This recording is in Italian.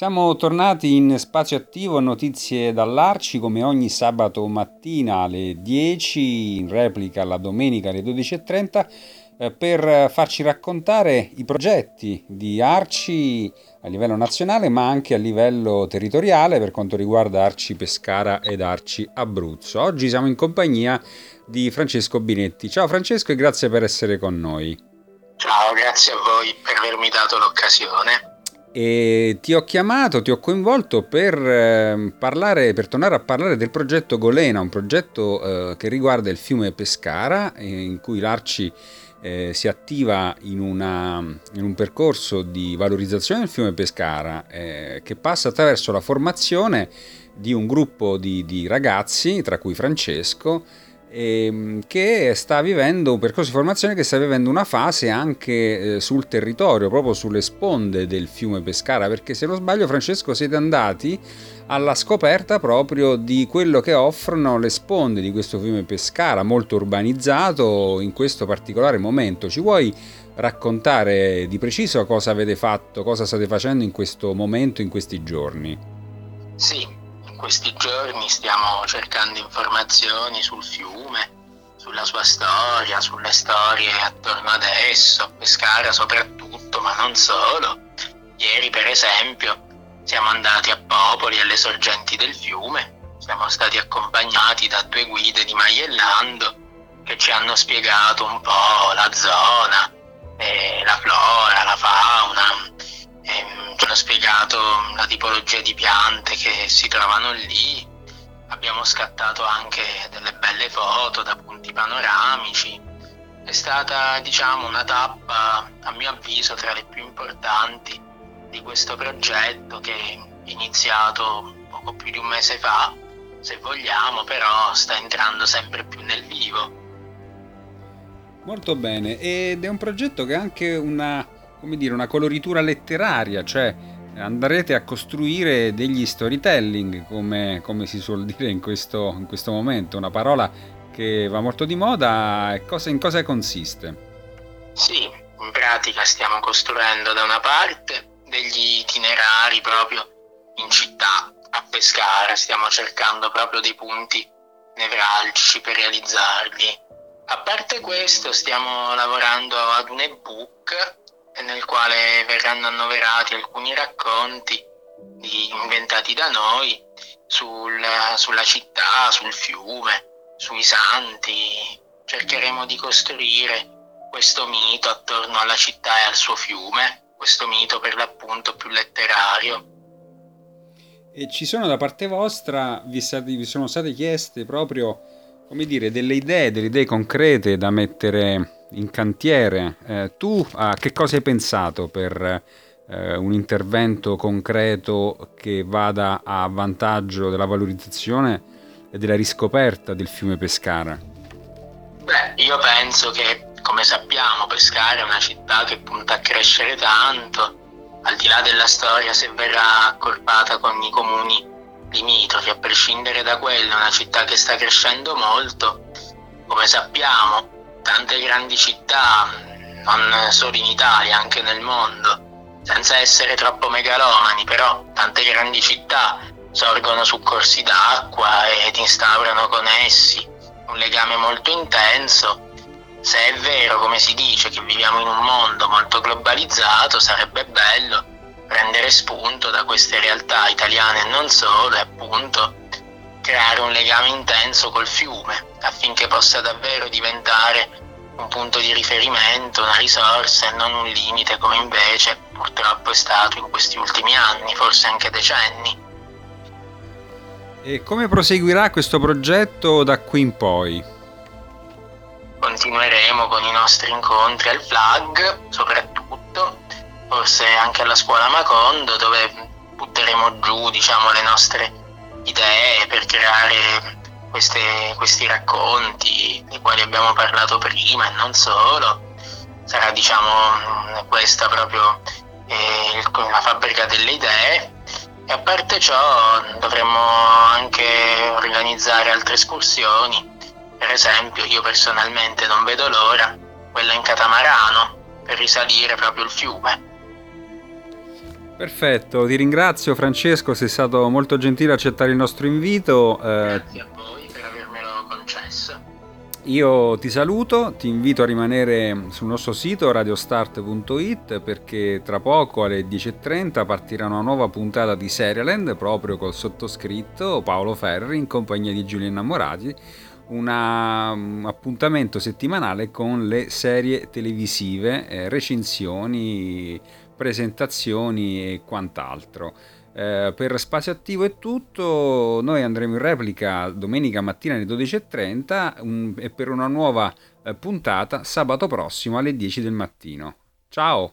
Siamo tornati in spazio attivo, notizie dall'Arci come ogni sabato mattina alle 10, in replica la domenica alle 12.30, eh, per farci raccontare i progetti di Arci a livello nazionale ma anche a livello territoriale per quanto riguarda Arci Pescara ed Arci Abruzzo. Oggi siamo in compagnia di Francesco Binetti. Ciao Francesco e grazie per essere con noi. Ciao, grazie a voi per avermi dato l'occasione e ti ho chiamato, ti ho coinvolto per, eh, parlare, per tornare a parlare del progetto Golena, un progetto eh, che riguarda il fiume Pescara, eh, in cui l'Arci eh, si attiva in, una, in, un percorso di valorizzazione del fiume Pescara che passa attraverso la formazione di un gruppo di, di ragazzi, tra cui Francesco, ehm, che sta vivendo un percorso di formazione che sta vivendo una fase anche eh, sul territorio, proprio sulle sponde del fiume Pescara, perché se non sbaglio Francesco siete andati alla scoperta proprio di quello che offrono le sponde di questo fiume Pescara, molto urbanizzato in questo particolare momento. Ci vuoi raccontare di preciso cosa avete fatto, cosa state facendo in questo momento, in questi giorni? Sì, questi giorni stiamo cercando informazioni sul fiume, sulla sua storia, sulle storie attorno ad esso, Pescara soprattutto, ma non solo. Ieri per esempio siamo andati a Popoli, alle sorgenti del fiume, siamo stati accompagnati da due guide di Maiellando che ci hanno spiegato un po' la zona, hanno spiegato la tipologia di piante che si trovano lì, abbiamo scattato anche delle belle foto da punti panoramici. È stata diciamo una tappa a mio avviso tra le più importanti di questo progetto che è iniziato poco più di un mese fa, se vogliamo, però sta entrando sempre più nel vivo. Molto bene, ed è un progetto che ha anche una come dire, una coloritura letteraria, cioè andrete a costruire degli storytelling, come, come si suol dire in questo, in questo, momento, una parola che va molto di moda, e cosa, in cosa consiste? Sì, in pratica stiamo costruendo da una parte degli itinerari proprio in città a Pescara, stiamo cercando proprio dei punti nevralgici per realizzarli. A parte questo stiamo lavorando ad un ebook nel quale verranno annoverati alcuni racconti inventati da noi sul, sulla città, sul fiume, sui santi. Cercheremo di costruire questo mito attorno alla città e al suo fiume, questo mito per l'appunto più letterario. E ci sono da parte vostra, vi, stati, vi sono state chieste proprio, come dire, delle idee, delle idee concrete da mettere in cantiere. Eh, tu a che cosa hai pensato per eh, un intervento concreto che vada a vantaggio della valorizzazione e della riscoperta del fiume Pescara? Beh, io penso che, come sappiamo, Pescara è una città che punta a crescere tanto, al di là della storia se verrà accorpata con i comuni limitrofi, a prescindere da quello, è una città che sta crescendo molto. Come sappiamo, tante grandi città, non solo in Italia, anche nel mondo, senza essere troppo megalomani, però tante grandi città sorgono su corsi d'acqua ed instaurano con essi un legame molto intenso. Se è vero, come si dice, che viviamo in un mondo molto globalizzato, sarebbe bello prendere spunto da queste realtà italiane e non solo e appunto creare un legame intenso col fiume affinché possa davvero diventare un punto di riferimento, una risorsa e non un limite come invece purtroppo è stato in questi ultimi anni, forse anche decenni. E come proseguirà questo progetto da qui in poi? Continueremo con i nostri incontri al flag, soprattutto, forse anche alla scuola Macondo, dove butteremo giù diciamo, le nostre idee per creare queste, questi racconti dei quali abbiamo parlato prima e non solo. Sarà diciamo questa proprio eh, la fabbrica delle idee e a parte ciò dovremmo anche organizzare altre escursioni. Per esempio io personalmente non vedo l'ora, quella in catamarano, per risalire proprio il fiume. Perfetto, ti ringrazio Francesco, sei stato molto gentile a accettare il nostro invito. Eh, Grazie a voi per avermelo concesso. Io ti saluto, ti invito a rimanere sul nostro sito radiostart.it perché tra poco alle 10.30 partirà una nuova puntata di Serialand proprio col sottoscritto Paolo Ferri in compagnia di Giulio Innamorati, un um, appuntamento settimanale con le serie televisive, eh, recensioni, presentazioni e quant'altro. Eh, per Spazio Attivo è tutto, noi andremo in replica domenica mattina alle 12.30 um, e per una nuova eh, puntata sabato prossimo alle 10 del mattino. Ciao!